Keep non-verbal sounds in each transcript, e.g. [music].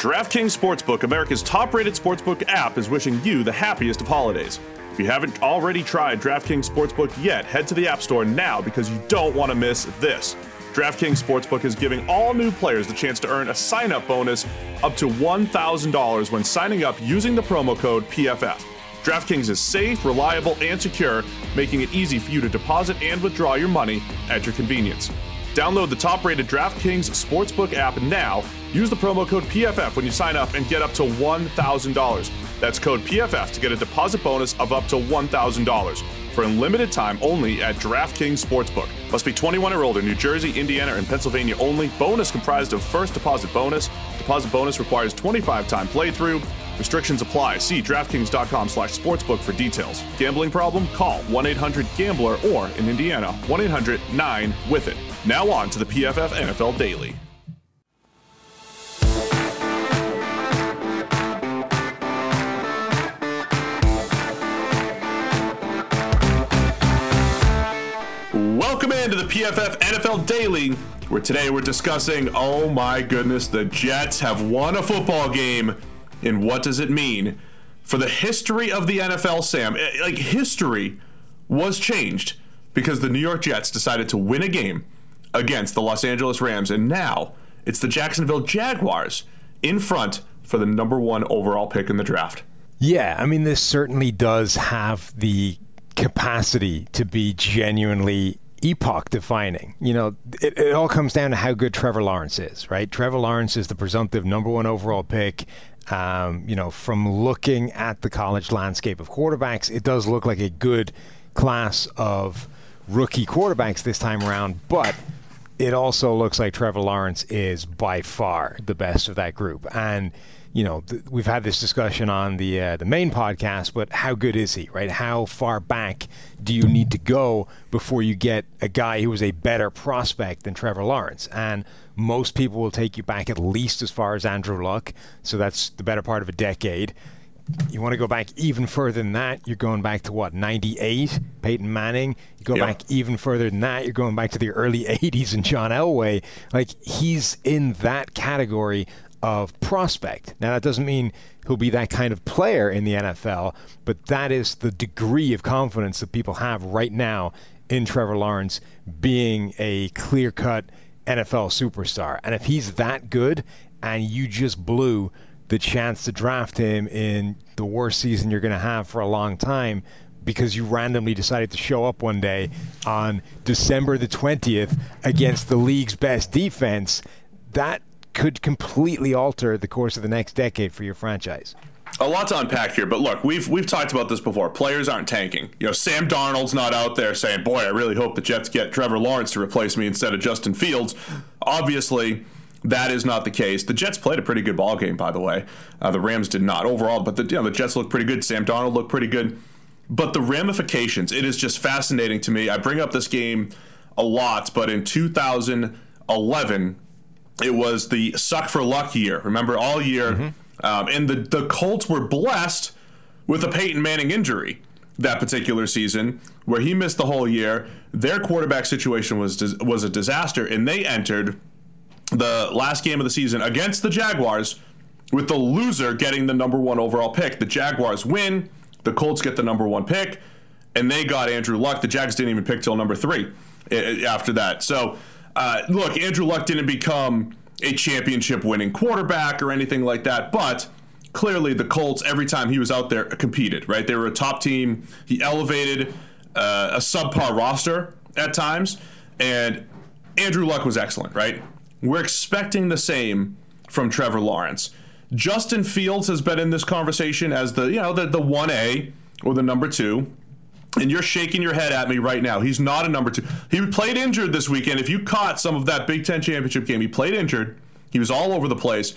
DraftKings Sportsbook, America's top rated sportsbook app, is wishing you the happiest of holidays. If you haven't already tried DraftKings Sportsbook yet, head to the App Store now because you don't want to miss this. DraftKings Sportsbook is giving all new players the chance to earn a sign up bonus up to $1,000 when signing up using the promo code PFF. DraftKings is safe, reliable, and secure, making it easy for you to deposit and withdraw your money at your convenience. Download the top rated DraftKings Sportsbook app now. Use the promo code PFF when you sign up and get up to $1,000. That's code PFF to get a deposit bonus of up to $1,000 for a limited time only at DraftKings Sportsbook. Must be 21 or older, New Jersey, Indiana, and Pennsylvania only. Bonus comprised of first deposit bonus. Deposit bonus requires 25 time playthrough. Restrictions apply. See DraftKings.com slash sportsbook for details. Gambling problem? Call 1-800-GAMBLER or in Indiana, 1-800-9-WITH-IT. Now on to the PFF NFL Daily. PFF NFL Daily, where today we're discussing, oh my goodness, the Jets have won a football game, and what does it mean for the history of the NFL, Sam? Eh, Like, history was changed because the New York Jets decided to win a game against the Los Angeles Rams, and now it's the Jacksonville Jaguars in front for the number one overall pick in the draft. Yeah, I mean, this certainly does have the capacity to be genuinely epoch defining. You know, it, it all comes down to how good Trevor Lawrence is, right? Trevor Lawrence is the presumptive number one overall pick. Um, you know, from looking at the college landscape of quarterbacks, it does look like a good class of rookie quarterbacks this time around, but it also looks like Trevor Lawrence is by far the best of that group. And you know, th- we've had this discussion on the uh, the main podcast, but how good is he, right? How far back do you need to go before you get a guy who is a better prospect than Trevor Lawrence? And most people will take you back at least as far as Andrew Luck, so that's the better part of a decade. You want to go back even further than that, you're going back to what, 98, Peyton Manning? You go Yeah. back even further than that, you're going back to the early [laughs] 80s and John Elway. Like, he's in that category of prospect. Now, that doesn't mean he'll be that kind of player in the NFL, but that is the degree of confidence that people have right now in Trevor Lawrence being a clear cut NFL superstar. And if he's that good and you just blew the chance to draft him in the worst season you're going to have for a long time because you randomly decided to show up one day on December the 20th against the league's best defense, that could completely alter the course of the next decade for your franchise. A lot to unpack here, but look, we've we've talked about this before. Players aren't tanking. You know, Sam Darnold's not out there saying, "Boy, I really hope the Jets get Trevor Lawrence to replace me instead of Justin Fields." Obviously, that is not the case. The Jets played a pretty good ball game, by the way. Uh, the Rams did not overall, but the you know, the Jets looked pretty good. Sam Darnold looked pretty good. But the ramifications, it is just fascinating to me. I bring up this game a lot, but in 2011, it was the suck for luck year. Remember, all year, um, and the the Colts were blessed with a Peyton Manning injury that particular season, where he missed the whole year. Their quarterback situation was was a disaster, and they entered the last game of the season against the Jaguars with the loser getting the number one overall pick. The Jaguars win, the Colts get the number one pick, and they got Andrew Luck. The Jags didn't even pick till number three after that. So, uh, look, Andrew Luck didn't become a championship winning quarterback or anything like that, but clearly the Colts, every time he was out there, competed, right? They were a top team. He elevated uh, a subpar roster at times, and Andrew Luck was excellent, right? We're expecting the same from Trevor Lawrence. Justin Fields has been in this conversation as the, you know, the, the 1A or the number two. And you're shaking your head at me right now. He's not a number two. He played injured this weekend. If you caught some of that Big Ten championship game, he played injured. He was all over the place.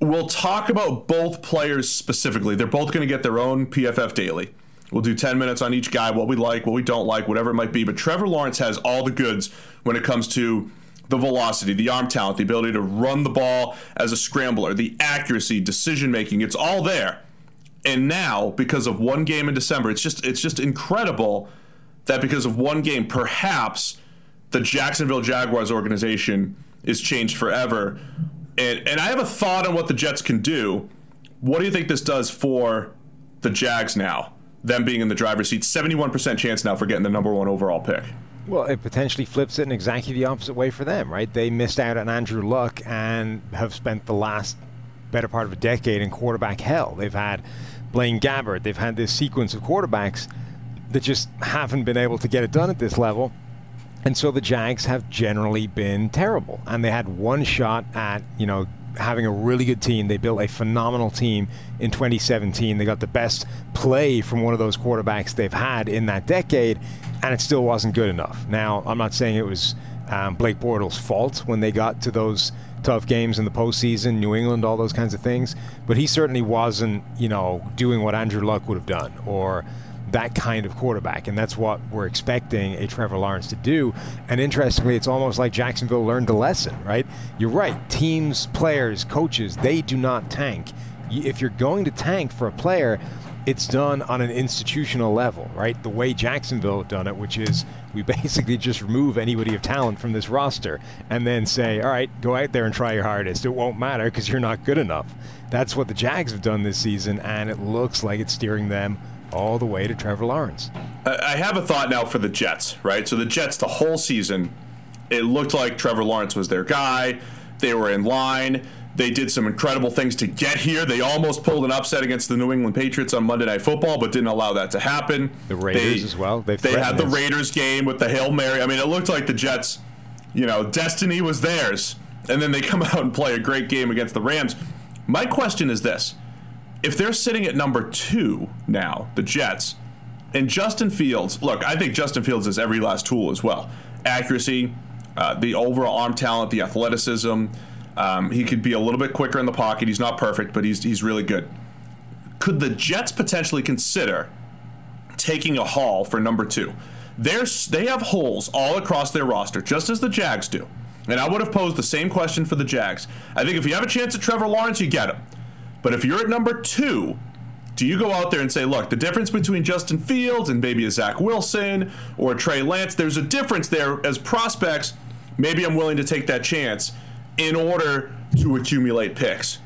We'll talk about both players specifically. They're both going to get their own PFF daily. We'll do 10 minutes on each guy, what we like, what we don't like, whatever it might be. But Trevor Lawrence has all the goods when it comes to the velocity, the arm talent, the ability to run the ball as a scrambler, the accuracy, decision making. It's all there. And now, because of one game in December, it's just it's just incredible that because of one game, perhaps the Jacksonville Jaguars organization is changed forever. And and I have a thought on what the Jets can do. What do you think this does for the Jags now? Them being in the driver's seat, 71% chance now for getting the number one overall pick. Well, it potentially flips it in exactly the opposite way for them, right? They missed out on Andrew Luck and have spent the last better part of a decade in quarterback hell. They've had Blaine Gabbert, they've had this sequence of quarterbacks that just haven't been able to get it done at this level. And so the Jags have generally been terrible. And they had one shot at, you know, having a really good team. They built a phenomenal team in 2017. They got the best play from one of those quarterbacks they've had in that decade, and it still wasn't good enough. Now, I'm not saying it was um, Blake Bortles' fault when they got to those tough games in the postseason, New England, all those kinds of things, but he certainly wasn't, you know, doing what Andrew Luck would have done or that kind of quarterback, and that's what we're expecting a Trevor Lawrence to do. And interestingly, it's almost like Jacksonville learned a lesson, right? You're right. Teams, players, coaches, they do not tank. If you're going to tank for a player, it's done on an institutional level, right? The way Jacksonville done it, which is we [laughs] basically just remove anybody of talent from this roster and then say, all right, go out there and try your hardest. It won't matter because you're not good enough. That's what the Jags have done this season, and it looks like it's steering them all the way to Trevor Lawrence. I have a thought now for the Jets, right? So the Jets, the whole season, it looked like Trevor Lawrence was their guy. They were in line. They did some incredible things to get here. They almost pulled an upset against the New England Patriots on Monday Night Football, but didn't allow that to happen. The Raiders they, as well. They've they had the Raiders game with the Hail Mary. I mean, it looked like the Jets, you know, destiny was theirs. And then they [laughs] come out and play a great game against the Rams. My question is this if they're sitting at number two now, the Jets, and Justin Fields, look, I think Justin Fields is every last tool as well. Accuracy, uh, the overall arm talent, the athleticism. Um, he could be a little bit quicker in the pocket. He's not perfect, but he's he's really good. Could the Jets potentially consider taking a haul for number two? They're, they have holes all across their roster, just as the Jags do. And I would have posed the same question for the Jags. I think if you have a chance at Trevor Lawrence, you get him. But if you're at number two, do you go out there and say, look, the difference between Justin Fields and maybe a Zach Wilson or Trey Lance, there's a difference there as prospects. Maybe I'm willing to take that chance in order to accumulate picks.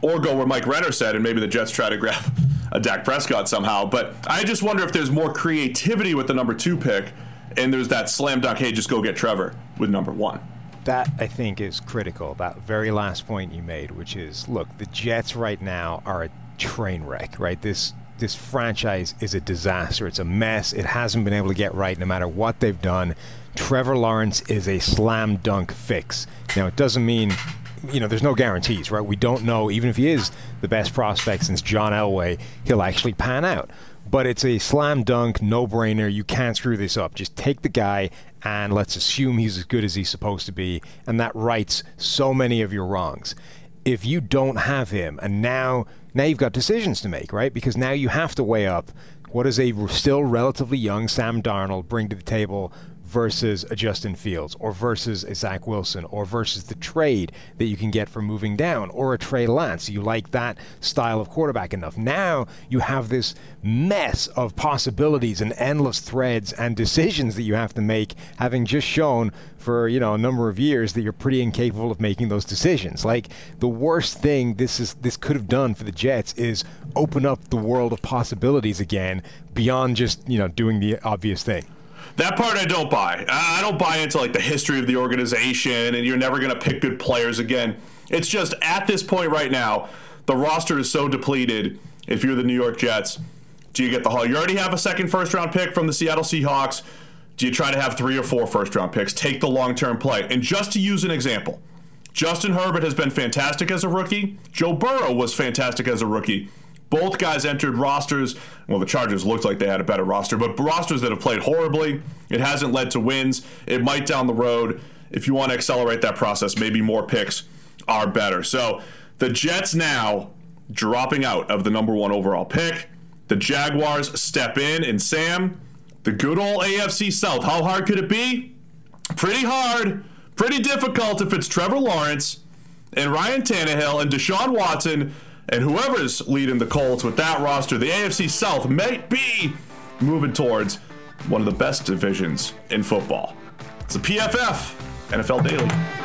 Or go where Mike Renner said, and maybe the Jets try to grab a Dak Prescott somehow. But I just wonder if there's more creativity with the number two pick, and there's that slam dunk, hey, just go get Trevor with number one that I think is critical. That very last point you made, which is, look, the Jets right now are a train wreck, right? This this franchise is a disaster. It's a mess. It hasn't been able to get right no matter what they've done. Trevor Lawrence is a slam dunk fix. Now, it doesn't mean you know, there's no guarantees, right? We don't know, even if he is the best prospect since John Elway, he'll actually pan out. But it's a slam dunk, no brainer. You can't screw this up. Just take the guy and let's assume he's as good as he's supposed to be, and that rights so many of your wrongs. If you don't have him, and now now you've got decisions to make, right? Because now you have to weigh up what does a still relatively young Sam Darnold bring to the table versus a Justin Fields or versus a Zach Wilson or versus the trade that you can get for moving down or a Trey Lance. You like that style of quarterback enough. Now you have this mess of possibilities and endless threads and decisions that you have to make, having just shown for you know a number of years that you're pretty incapable of making those decisions. Like the worst thing this is this could have done for the Jets is open up the world of possibilities again beyond just you know doing the obvious thing. That part I don't buy. I don't buy into like the history of the organization and you're never going to pick good players again. It's just at this point right now, the roster is so depleted. If you're the New York Jets, do you get the haul? You already have a second first round pick from the Seattle Seahawks. Do you try to have three or four first round picks? Take the long term play. And just to use an example, Justin Herbert has been fantastic as a rookie. Joe Burrow was fantastic as a rookie. Both guys entered rosters. Well, the Chargers looked like they had a better roster, but rosters that have played horribly. It hasn't led to wins. It might down the road. If you want to accelerate that process, maybe more picks are better. So the Jets now dropping out of the number one overall pick. The Jaguars step in, and Sam, the good old AFC South. How hard could it be? Pretty hard, pretty difficult if it's Trevor Lawrence and Ryan Tannehill and Deshaun Watson and whoever's leading the Colts with that roster, the AFC South might be moving towards one of the best divisions in football. It's the PFF NFL Daily.